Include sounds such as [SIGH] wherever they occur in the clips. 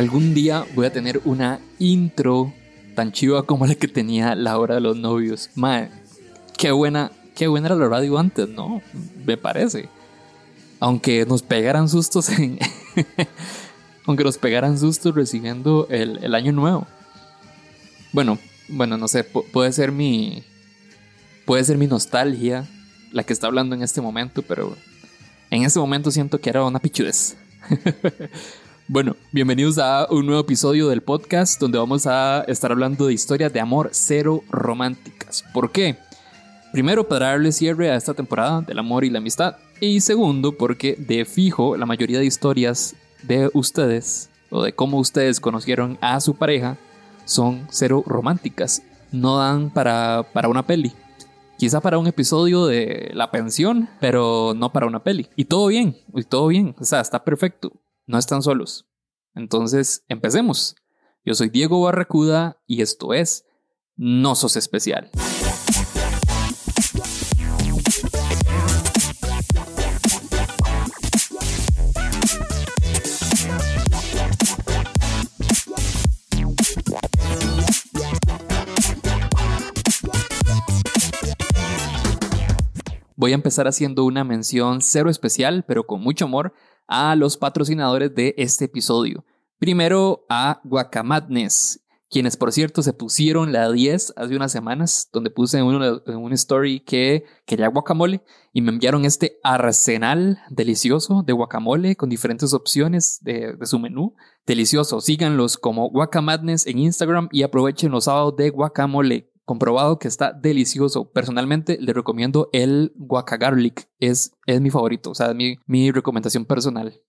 Algún día voy a tener una intro tan chiva como la que tenía la hora de los novios. Mae, qué buena, qué buena era la radio antes, ¿no? Me parece. Aunque nos pegaran sustos [LAUGHS] en. aunque nos pegaran sustos recibiendo el, el año nuevo. Bueno, bueno, no sé, pu- puede ser mi. Puede ser mi nostalgia la que está hablando en este momento, pero en este momento siento que era una pichudez. [LAUGHS] Bueno, bienvenidos a un nuevo episodio del podcast donde vamos a estar hablando de historias de amor cero románticas. ¿Por qué? Primero, para darle cierre a esta temporada del amor y la amistad. Y segundo, porque de fijo la mayoría de historias de ustedes o de cómo ustedes conocieron a su pareja son cero románticas. No dan para, para una peli. Quizá para un episodio de La Pensión, pero no para una peli. Y todo bien, y todo bien. O sea, está perfecto. No están solos. Entonces, empecemos. Yo soy Diego Barracuda y esto es No Sos Especial. Voy a empezar haciendo una mención cero especial, pero con mucho amor, a los patrocinadores de este episodio. Primero a Guacamadness, quienes por cierto se pusieron la 10 hace unas semanas, donde puse en una, en una story que quería guacamole y me enviaron este arsenal delicioso de guacamole con diferentes opciones de, de su menú. Delicioso, síganlos como Guacamadness en Instagram y aprovechen los sábados de guacamole comprobado que está delicioso. Personalmente le recomiendo el guacagarlic. Es, es mi favorito, o sea, es mi, mi recomendación personal.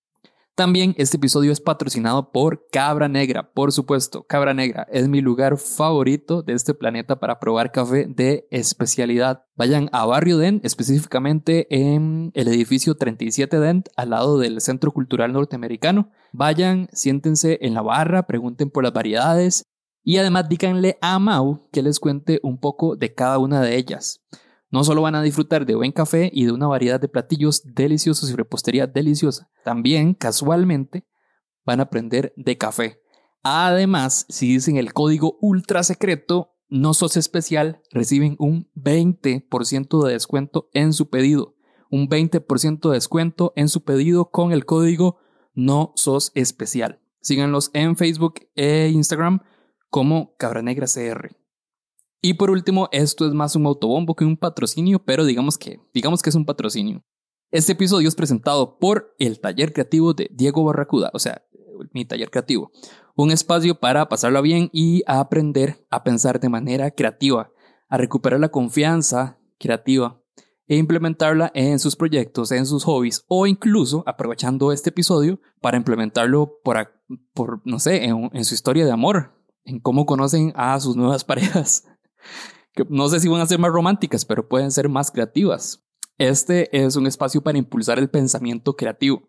También este episodio es patrocinado por Cabra Negra, por supuesto. Cabra Negra es mi lugar favorito de este planeta para probar café de especialidad. Vayan a Barrio Den, específicamente en el edificio 37 Dent, al lado del Centro Cultural Norteamericano. Vayan, siéntense en la barra, pregunten por las variedades y además díganle a Mau que les cuente un poco de cada una de ellas. No solo van a disfrutar de buen café y de una variedad de platillos deliciosos y repostería deliciosa, también casualmente van a aprender de café. Además, si dicen el código ultra secreto, no sos especial, reciben un 20% de descuento en su pedido. Un 20% de descuento en su pedido con el código no sos especial. Síganlos en Facebook e Instagram como Cabra Negra CR. Y por último, esto es más un autobombo que un patrocinio, pero digamos que, digamos que es un patrocinio. Este episodio es presentado por el taller creativo de Diego Barracuda, o sea, mi taller creativo. Un espacio para pasarlo bien y a aprender a pensar de manera creativa, a recuperar la confianza creativa e implementarla en sus proyectos, en sus hobbies o incluso aprovechando este episodio para implementarlo por, por no sé, en, en su historia de amor, en cómo conocen a sus nuevas [LAUGHS] parejas. No sé si van a ser más románticas, pero pueden ser más creativas. Este es un espacio para impulsar el pensamiento creativo.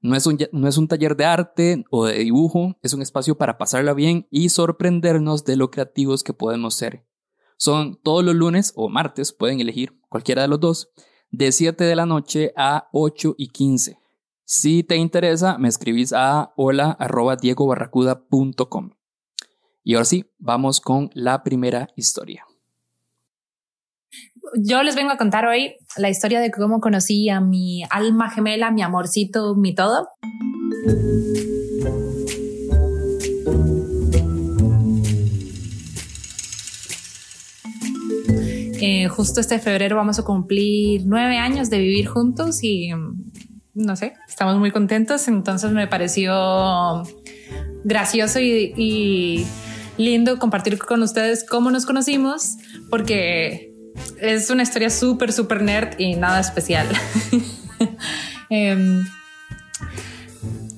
No es, un, no es un taller de arte o de dibujo, es un espacio para pasarla bien y sorprendernos de lo creativos que podemos ser. Son todos los lunes o martes, pueden elegir cualquiera de los dos, de 7 de la noche a 8 y 15. Si te interesa, me escribís a hola arroba diegobarracuda.com. Y ahora sí, vamos con la primera historia. Yo les vengo a contar hoy la historia de cómo conocí a mi alma gemela, mi amorcito, mi todo. Eh, justo este febrero vamos a cumplir nueve años de vivir juntos y no sé, estamos muy contentos. Entonces me pareció gracioso y lindo compartir con ustedes cómo nos conocimos, porque es una historia súper, súper nerd y nada especial. [LAUGHS] eh,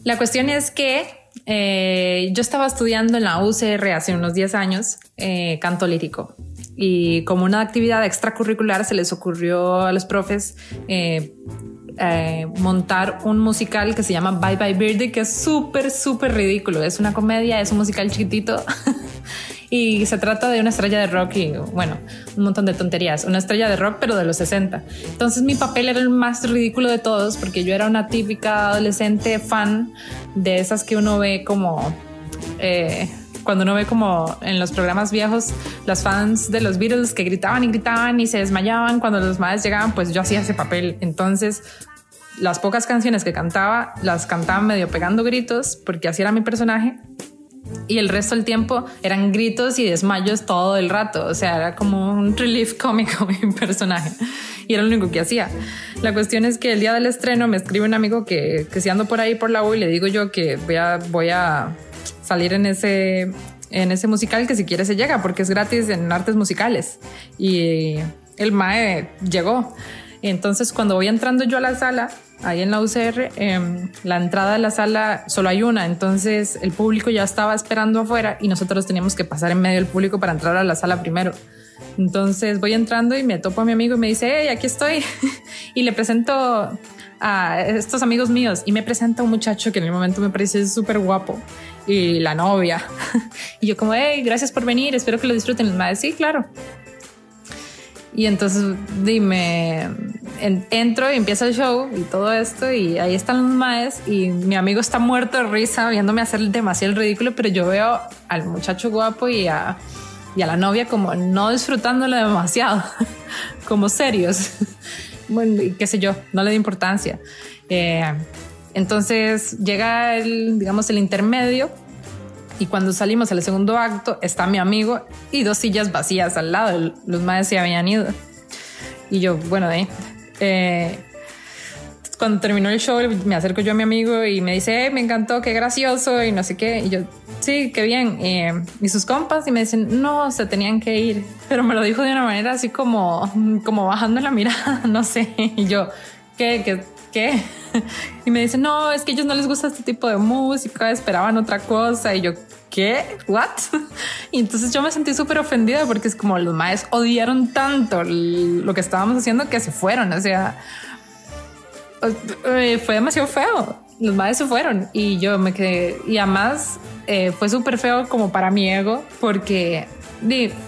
la cuestión es que eh, yo estaba estudiando en la UCR hace unos 10 años eh, canto lírico y como una actividad extracurricular se les ocurrió a los profes eh, eh, montar un musical que se llama Bye Bye Birdie, que es súper, súper ridículo. Es una comedia, es un musical chiquitito. [LAUGHS] y se trata de una estrella de rock y bueno, un montón de tonterías, una estrella de rock pero de los 60. Entonces mi papel era el más ridículo de todos porque yo era una típica adolescente fan de esas que uno ve como... Eh, cuando uno ve como en los programas viejos las fans de los Beatles que gritaban y gritaban y se desmayaban cuando los madres llegaban, pues yo hacía ese papel. Entonces, las pocas canciones que cantaba, las cantaba medio pegando gritos, porque así era mi personaje. Y el resto del tiempo eran gritos y desmayos todo el rato. O sea, era como un relief cómico [LAUGHS] mi personaje. Y era lo único que hacía. La cuestión es que el día del estreno me escribe un amigo que, que si ando por ahí por la U y le digo yo que voy a, voy a salir en ese, en ese musical que si quiere se llega porque es gratis en artes musicales. Y el MAE llegó. Entonces cuando voy entrando yo a la sala, ahí en la UCR, em, la entrada de la sala solo hay una, entonces el público ya estaba esperando afuera y nosotros teníamos que pasar en medio del público para entrar a la sala primero. Entonces voy entrando y me topo a mi amigo y me dice, hey, aquí estoy. [LAUGHS] y le presento a estos amigos míos y me presenta un muchacho que en el momento me parece súper guapo y la novia. [LAUGHS] y yo como, hey, gracias por venir, espero que lo disfruten. El madre, sí, claro. Y entonces dime, en- entro y empieza el show y todo esto y ahí están los maes y mi amigo está muerto de risa viéndome hacer demasiado el ridículo, pero yo veo al muchacho guapo y a, y a la novia como no disfrutándolo demasiado, [LAUGHS] como serios. [LAUGHS] Bueno, qué sé yo, no le da importancia. Eh, entonces llega el, digamos, el intermedio y cuando salimos al segundo acto está mi amigo y dos sillas vacías al lado. Los madres se habían ido. Y yo, bueno, de ahí. Eh, cuando terminó el show, me acerco yo a mi amigo y me dice, "Eh, me encantó, qué gracioso y no sé qué. Y yo, sí, qué bien. Eh, y sus compas y me dicen, no, se tenían que ir. Pero me lo dijo de una manera así como, como bajando la mirada, [LAUGHS] no sé. Y yo, ¿qué? ¿Qué? ¿Qué? [LAUGHS] Y me dicen, no, es que a ellos no les gusta este tipo de música, esperaban otra cosa. Y yo, ¿qué? ¿What? [LAUGHS] Y entonces yo me sentí súper ofendida porque es como los maes odiaron tanto lo que estábamos haciendo que se fueron. O sea, eh, fue demasiado feo. Los madres se fueron y yo me quedé. Y además eh, fue súper feo como para mi ego porque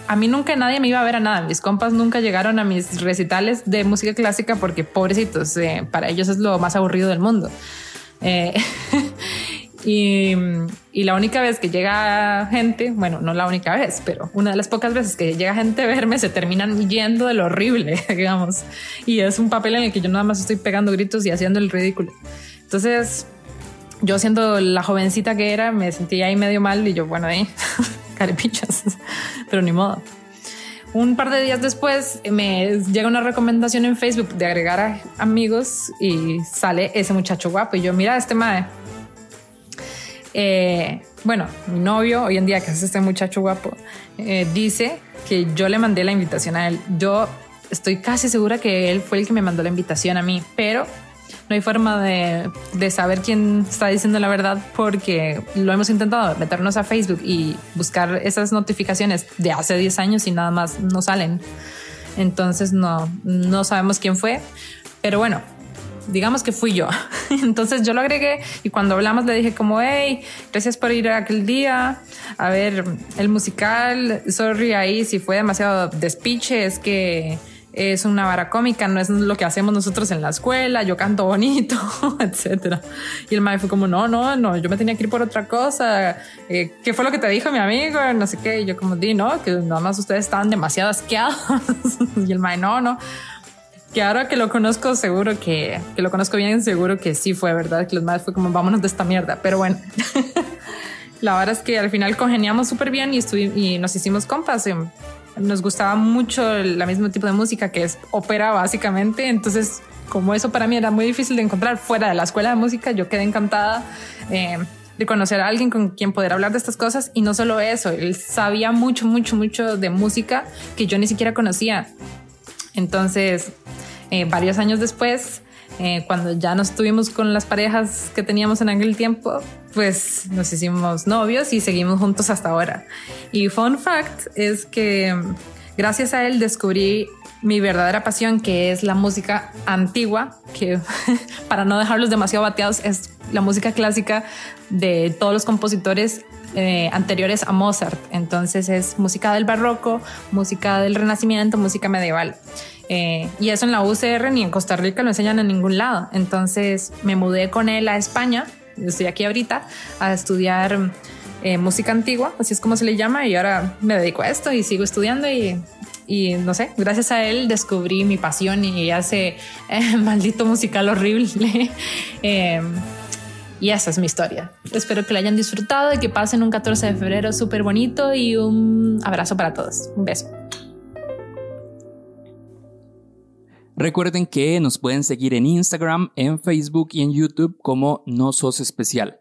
a mí nunca nadie me iba a ver a nada. Mis compas nunca llegaron a mis recitales de música clásica porque pobrecitos, eh, para ellos es lo más aburrido del mundo. Eh, [LAUGHS] y, la única vez que llega gente, bueno, no la única vez, pero una de las pocas veces que llega gente a verme, se terminan yendo de lo horrible, [LAUGHS] digamos. Y es un papel en el que yo nada más estoy pegando gritos y haciendo el ridículo. Entonces, yo siendo la jovencita que era, me sentía ahí medio mal y yo, bueno, ahí, [LAUGHS] carepichas, [LAUGHS] pero ni modo. Un par de días después me llega una recomendación en Facebook de agregar amigos y sale ese muchacho guapo y yo, mira, este madre. Eh, bueno, mi novio hoy en día, que es este muchacho guapo, eh, dice que yo le mandé la invitación a él. Yo estoy casi segura que él fue el que me mandó la invitación a mí, pero no hay forma de, de saber quién está diciendo la verdad porque lo hemos intentado meternos a Facebook y buscar esas notificaciones de hace 10 años y nada más no salen. Entonces no, no sabemos quién fue, pero bueno, digamos que fui yo. [LAUGHS] Entonces yo lo agregué y cuando hablamos le dije como, hey, gracias por ir aquel día a ver el musical. Sorry ahí si fue demasiado despiche, es que es una vara cómica, no es lo que hacemos nosotros en la escuela, yo canto bonito, [LAUGHS] etcétera. Y el maestro fue como, no, no, no, yo me tenía que ir por otra cosa. Eh, ¿Qué fue lo que te dijo mi amigo? No sé qué. Yo como, di, no, que nada más ustedes estaban demasiado asqueados. [LAUGHS] y el maestro, no, no que ahora que lo conozco, seguro que, que lo conozco bien, seguro que sí fue verdad, que los más fue como vámonos de esta mierda. Pero bueno, [LAUGHS] la verdad es que al final congeniamos súper bien y, y nos hicimos compas. y nos gustaba mucho el mismo tipo de música que es ópera, básicamente. Entonces, como eso para mí era muy difícil de encontrar fuera de la escuela de música, yo quedé encantada. eh, de conocer a alguien con quien poder hablar de estas cosas y no solo eso, él sabía mucho, mucho, mucho de música que yo ni siquiera conocía. Entonces, eh, varios años después, eh, cuando ya nos estuvimos con las parejas que teníamos en aquel tiempo, pues nos hicimos novios y seguimos juntos hasta ahora. Y fun fact es que gracias a él descubrí mi verdadera pasión, que es la música antigua, que [LAUGHS] para no dejarlos demasiado bateados es la música clásica de todos los compositores eh, anteriores a Mozart. Entonces es música del barroco, música del renacimiento, música medieval. Eh, y eso en la UCR ni en Costa Rica lo enseñan en ningún lado. Entonces me mudé con él a España, estoy aquí ahorita, a estudiar eh, música antigua, así es como se le llama, y ahora me dedico a esto y sigo estudiando y, y no sé, gracias a él descubrí mi pasión y hace eh, [LAUGHS] maldito musical horrible. [LAUGHS] Eh, y esa es mi historia. Espero que la hayan disfrutado y que pasen un 14 de febrero súper bonito y un abrazo para todos. Un beso. Recuerden que nos pueden seguir en Instagram, en Facebook y en YouTube como No Sos Especial.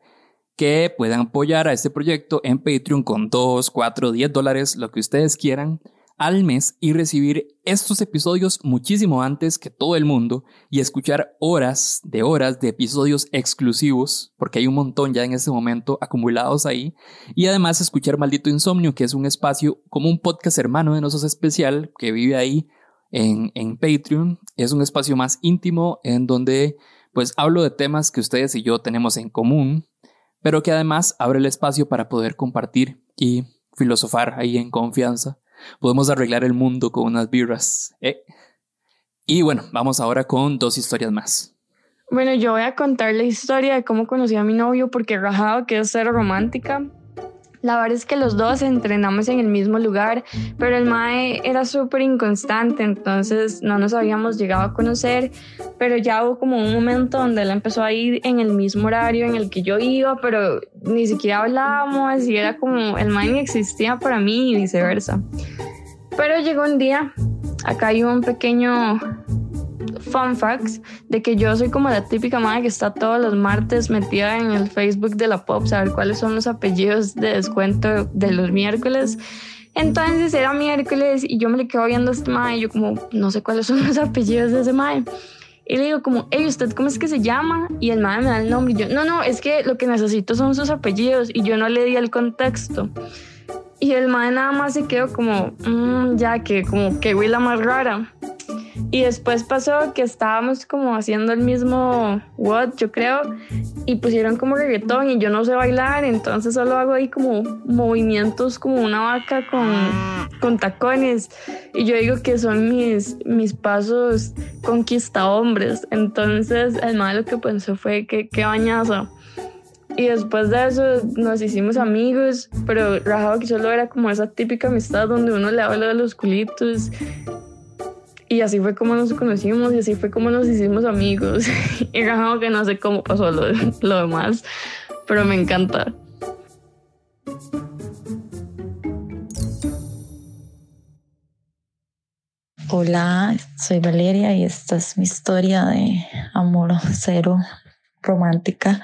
Que puedan apoyar a este proyecto en Patreon con 2, 4, 10 dólares, lo que ustedes quieran al mes y recibir estos episodios muchísimo antes que todo el mundo y escuchar horas de horas de episodios exclusivos, porque hay un montón ya en este momento acumulados ahí, y además escuchar Maldito Insomnio, que es un espacio como un podcast hermano de nosotros especial que vive ahí en, en Patreon. Es un espacio más íntimo en donde pues hablo de temas que ustedes y yo tenemos en común, pero que además abre el espacio para poder compartir y filosofar ahí en confianza. Podemos arreglar el mundo con unas birras. ¿eh? Y bueno, vamos ahora con dos historias más. Bueno, yo voy a contar la historia de cómo conocí a mi novio porque rajado que es ser romántica. La verdad es que los dos entrenamos en el mismo lugar, pero el Mae era súper inconstante, entonces no nos habíamos llegado a conocer, pero ya hubo como un momento donde él empezó a ir en el mismo horario en el que yo iba, pero ni siquiera hablábamos y era como el Mae ni existía para mí y viceversa. Pero llegó un día, acá hay un pequeño fun facts de que yo soy como la típica madre que está todos los martes metida en el Facebook de la pop, saber cuáles son los apellidos de descuento de los miércoles. Entonces era miércoles y yo me le quedo viendo a este madre y yo como no sé cuáles son los apellidos de ese madre. Y le digo como, hey, ¿usted cómo es que se llama? Y el madre me da el nombre y yo, no, no, es que lo que necesito son sus apellidos y yo no le di el contexto. Y el madre nada más se quedó como, "Mm, ya que como que la más rara. Y después pasó que estábamos como haciendo el mismo what, yo creo, y pusieron como reggaetón y yo no sé bailar, entonces solo hago ahí como movimientos como una vaca con, con tacones. Y yo digo que son mis, mis pasos conquista hombres. Entonces el madre lo que pensó fue que qué bañazo. Y después de eso nos hicimos amigos, pero rajado que solo era como esa típica amistad donde uno le habla de los culitos. Y así fue como nos conocimos y así fue como nos hicimos amigos. [LAUGHS] y rajado que no sé cómo pasó lo, lo demás, pero me encanta. Hola, soy Valeria y esta es mi historia de amor cero romántica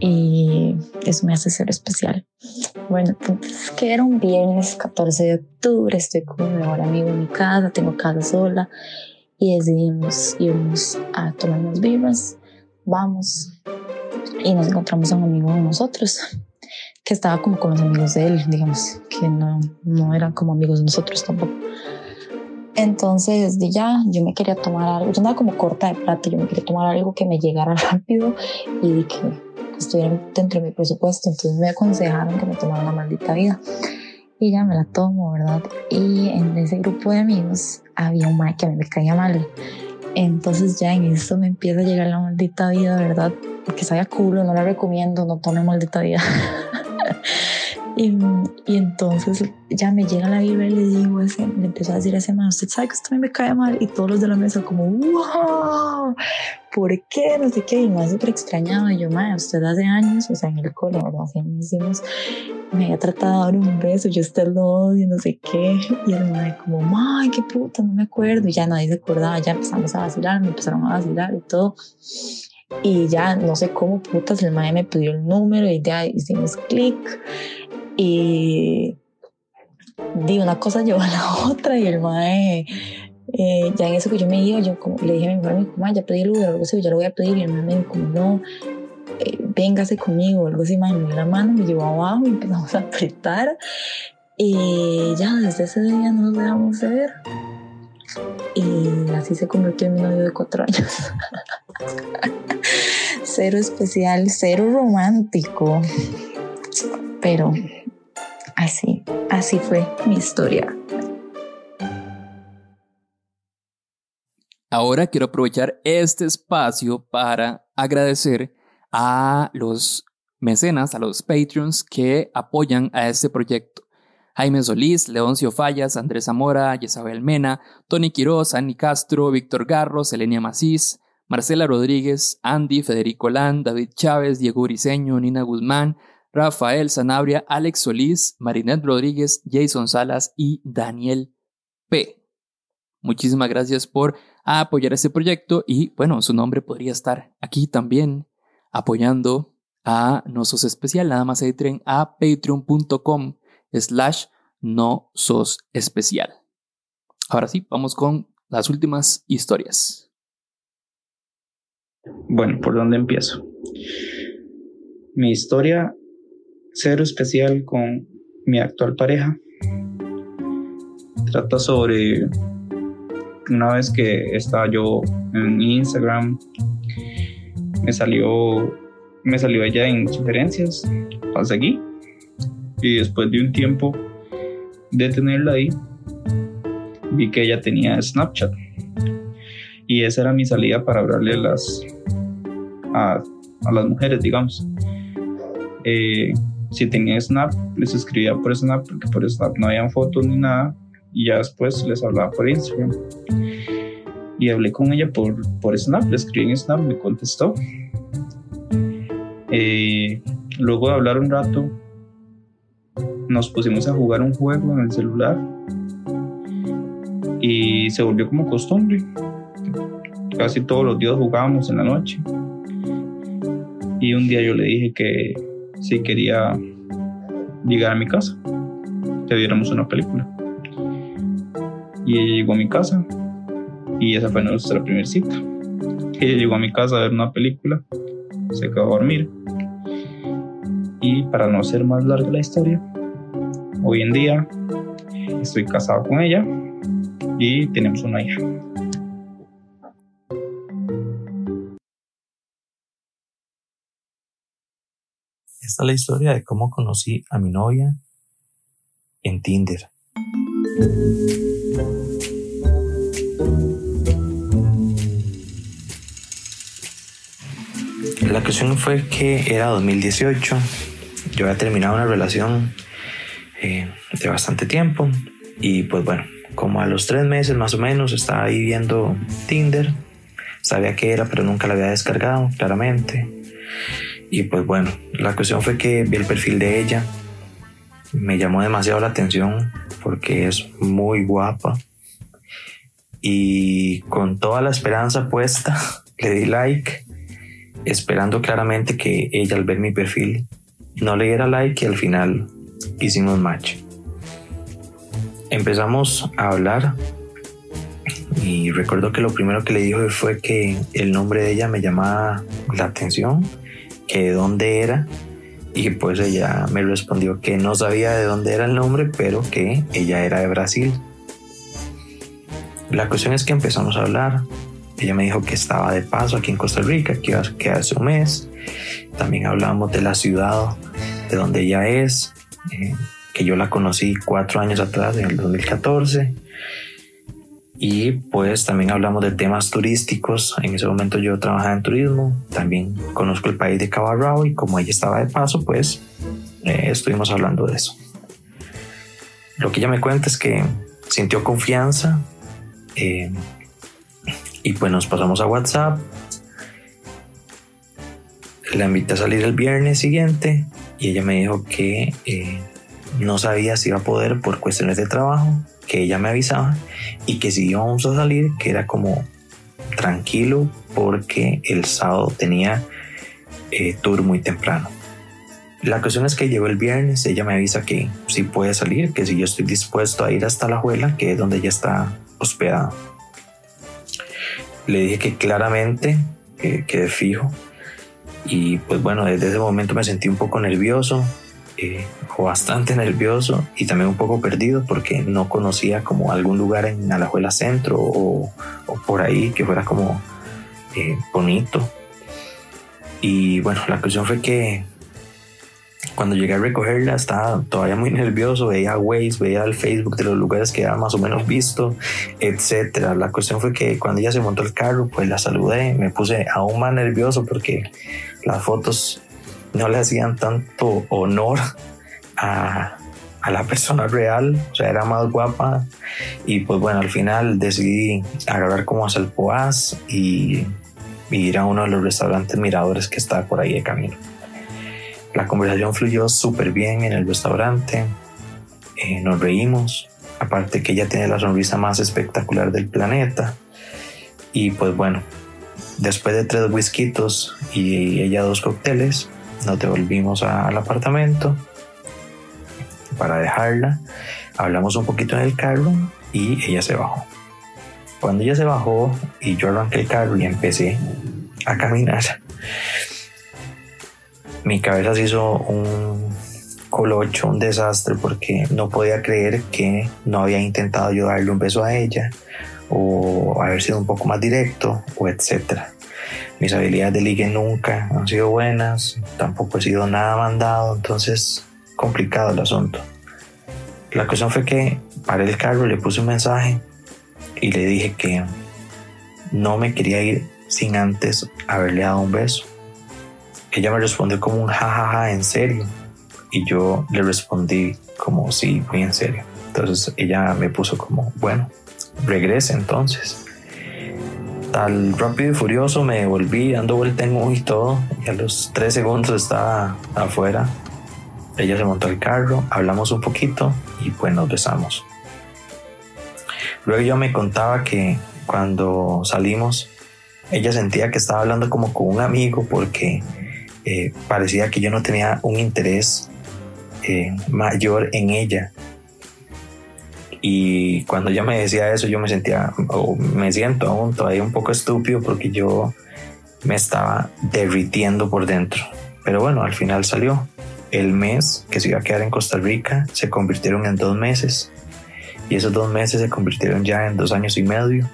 y eso me hace ser especial. Bueno, pues que era un viernes 14 de octubre, estoy con mi mejor amigo en mi casa, tengo casa sola y decidimos irnos a tomar unas birras. Vamos y nos encontramos a un amigo de nosotros que estaba como con los amigos de él, digamos, que no, no eran como amigos de nosotros tampoco. Entonces, de ya, yo me quería tomar algo, yo andaba como corta de plata, yo me quería tomar algo que me llegara [LAUGHS] rápido y que estuviera dentro de mi presupuesto, entonces me aconsejaron que me tomara una maldita vida. Y ya me la tomo, ¿verdad? Y en ese grupo de amigos había un mae que a mí me caía mal. Entonces ya en esto me empieza a llegar la maldita vida, ¿verdad? Porque sabía culo, no la recomiendo, no tome maldita vida. [LAUGHS] y, entonces ya me llega la vibra y le digo, ese, le empiezo a decir a ese man, usted sabe que a mí me cae mal. Y todos los de la mesa como, wow, ¿por qué? No sé qué. Y más súper extrañado. Y yo, madre, usted hace años, o sea, en el cole, ¿verdad? Hace hicimos, me había tratado de dar un beso, yo usted lo odio, no sé qué. Y el madre como, madre, qué puta, no me acuerdo. Y ya nadie se acordaba, ya empezamos a vacilar, me empezaron a vacilar y todo. Y ya no sé cómo putas el madre me pidió el número y ya hicimos clic. Y di una cosa llevó [LAUGHS] a la otra y el mae, eh, ya en eso que yo me iba, yo como le dije a mi mujer, como, ya pedí el Uber, algo así, yo lo voy a pedir y el mae me dijo no, eh, véngase conmigo, algo así, me dio la mano, me llevó abajo y empezamos [LAUGHS] a apretar Y ya desde ese día no nos dejamos de ver. Y así se convirtió en mi novio de cuatro años. [LAUGHS] cero especial, cero romántico. Pero así, así fue mi historia. Ahora quiero aprovechar este espacio para agradecer a los mecenas, a los Patreons que apoyan a este proyecto. Jaime Solís, Leoncio Fallas, Andrés Zamora, Yesabel Mena, Tony Quiroz, Annie Castro, Víctor Garros, Elenia Macís, Marcela Rodríguez, Andy, Federico Lan, David Chávez, Diego Uriseño, Nina Guzmán, Rafael Sanabria, Alex Solís, Marinet Rodríguez, Jason Salas y Daniel P. Muchísimas gracias por apoyar este proyecto y bueno, su nombre podría estar aquí también apoyando a No Sos Especial. Nada más entren a patreon.com slash no sos especial. Ahora sí, vamos con las últimas historias. Bueno, ¿por dónde empiezo? Mi historia cero especial con mi actual pareja. Trata sobre una vez que estaba yo en Instagram me salió me salió ella en sugerencias la seguí y después de un tiempo de tenerla ahí vi que ella tenía Snapchat. Y esa era mi salida para hablarle las a, a las mujeres digamos. Eh, si tenía Snap les escribía por Snap porque por Snap no habían fotos ni nada y ya después les hablaba por Instagram y hablé con ella por, por Snap, le escribí en Snap, me contestó. Eh, luego de hablar un rato, nos pusimos a jugar un juego en el celular y se volvió como costumbre. Casi todos los días jugábamos en la noche. Y un día yo le dije que si quería llegar a mi casa, que viéramos una película. Y ella llegó a mi casa y esa fue nuestra primera cita. Ella llegó a mi casa a ver una película, se quedó a dormir. Y para no hacer más larga la historia, hoy en día estoy casado con ella y tenemos una hija. Esta es la historia de cómo conocí a mi novia en Tinder. La cuestión fue que era 2018, yo había terminado una relación eh, de bastante tiempo y pues bueno, como a los tres meses más o menos estaba ahí viendo Tinder, sabía que era pero nunca la había descargado claramente y pues bueno, la cuestión fue que vi el perfil de ella, me llamó demasiado la atención porque es muy guapa. Y con toda la esperanza puesta [LAUGHS] le di like esperando claramente que ella al ver mi perfil no le diera like y al final hicimos match. Empezamos a hablar y recuerdo que lo primero que le dijo fue que el nombre de ella me llamaba la atención, que de dónde era y pues ella me respondió que no sabía de dónde era el nombre, pero que ella era de Brasil. La cuestión es que empezamos a hablar, ella me dijo que estaba de paso aquí en Costa Rica, que iba a quedarse un mes. También hablamos de la ciudad, de donde ella es, eh, que yo la conocí cuatro años atrás, en el 2014. Y pues también hablamos de temas turísticos. En ese momento yo trabajaba en turismo. También conozco el país de Cabarrao y como ella estaba de paso, pues eh, estuvimos hablando de eso. Lo que ella me cuenta es que sintió confianza. Eh, y pues nos pasamos a WhatsApp. La invité a salir el viernes siguiente y ella me dijo que eh, no sabía si iba a poder por cuestiones de trabajo, que ella me avisaba y que si íbamos a salir, que era como tranquilo porque el sábado tenía eh, tour muy temprano. La cuestión es que llegó el viernes, ella me avisa que si puede salir, que si yo estoy dispuesto a ir hasta la Juela, que es donde ella está hospedada. Le dije que claramente que quedé fijo. Y pues bueno, desde ese momento me sentí un poco nervioso. Eh, bastante nervioso y también un poco perdido porque no conocía como algún lugar en Alajuela Centro o, o por ahí que fuera como eh, bonito. Y bueno, la cuestión fue que cuando llegué a recogerla estaba todavía muy [LAUGHS] nervioso, veía Waze, veía el Facebook de los lugares que había más o menos visto, etcétera. La cuestión fue que cuando ella se montó el carro, pues la saludé, me puse aún más nervioso porque las fotos no le hacían tanto honor a, a la persona real, o sea, era más guapa. Y pues bueno, al final decidí agarrar como el Poás y, ir a uno de los restaurantes miradores que está por ahí de camino. La conversación fluyó súper bien en el restaurante, eh, nos reímos, aparte que ella tiene la sonrisa más espectacular del planeta. Y pues bueno, después de tres whiskitos y ella dos cócteles, nos devolvimos al apartamento para dejarla. Hablamos un poquito en el carro y ella se bajó. Cuando ella se bajó y yo arranqué el carro y empecé a caminar, mi cabeza se hizo un colocho, un desastre, porque no podía creer que no había intentado yo darle un beso a ella o haber sido un poco más directo o etcétera. Mis habilidades de ligue nunca han sido buenas, tampoco he sido nada mandado, entonces complicado el asunto. La cuestión fue que paré el carro, le puse un mensaje y le dije que no me quería ir sin antes haberle dado un beso. Ella me respondió como un jajaja, en serio. Y yo le respondí como sí, muy en serio. Entonces ella me puso como, bueno, regrese entonces. Tal rápido y furioso me devolví dando vuelta en U y todo. Y a los tres segundos estaba afuera. Ella se montó al carro, hablamos un poquito y pues nos besamos. Luego ella me contaba que cuando salimos, ella sentía que estaba hablando como con un amigo porque eh, parecía que yo no tenía un interés eh, mayor en ella. Y cuando ella me decía eso, yo me sentía, o me siento aún todavía un poco estúpido porque yo me estaba derritiendo por dentro. Pero bueno, al final salió. El mes que se iba a quedar en Costa Rica se convirtieron en dos meses. Y esos dos meses se convirtieron ya en dos años y medio.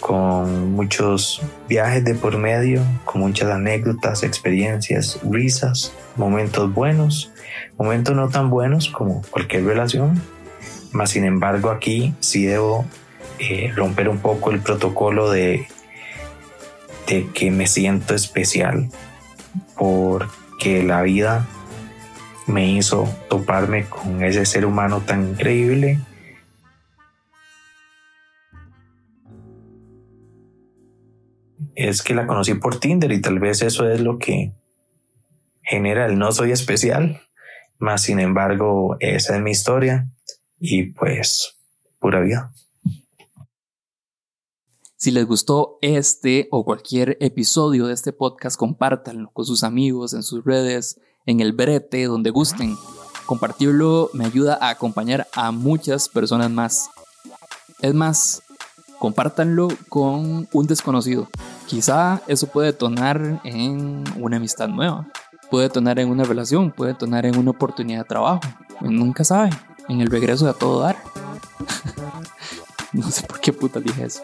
Con muchos viajes de por medio, con muchas anécdotas, experiencias, risas, momentos buenos, momentos no tan buenos como cualquier relación. Mas sin embargo aquí sí debo eh, romper un poco el protocolo de, de que me siento especial porque la vida me hizo toparme con ese ser humano tan increíble. Es que la conocí por Tinder y tal vez eso es lo que genera el no soy especial. Más sin embargo, esa es mi historia y pues pura vida. Si les gustó este o cualquier episodio de este podcast, compártanlo con sus amigos, en sus redes, en el brete, donde gusten. Compartirlo me ayuda a acompañar a muchas personas más. Es más, compártanlo con un desconocido. Quizá eso puede detonar en una amistad nueva, puede detonar en una relación, puede detonar en una oportunidad de trabajo. Nunca sabe, en el regreso de a todo dar. [LAUGHS] no sé por qué puta dije eso.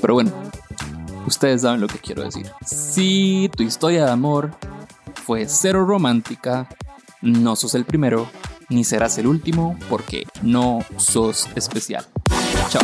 Pero bueno, ustedes saben lo que quiero decir. Si tu historia de amor fue cero romántica, no sos el primero, ni serás el último, porque no sos especial. Chao.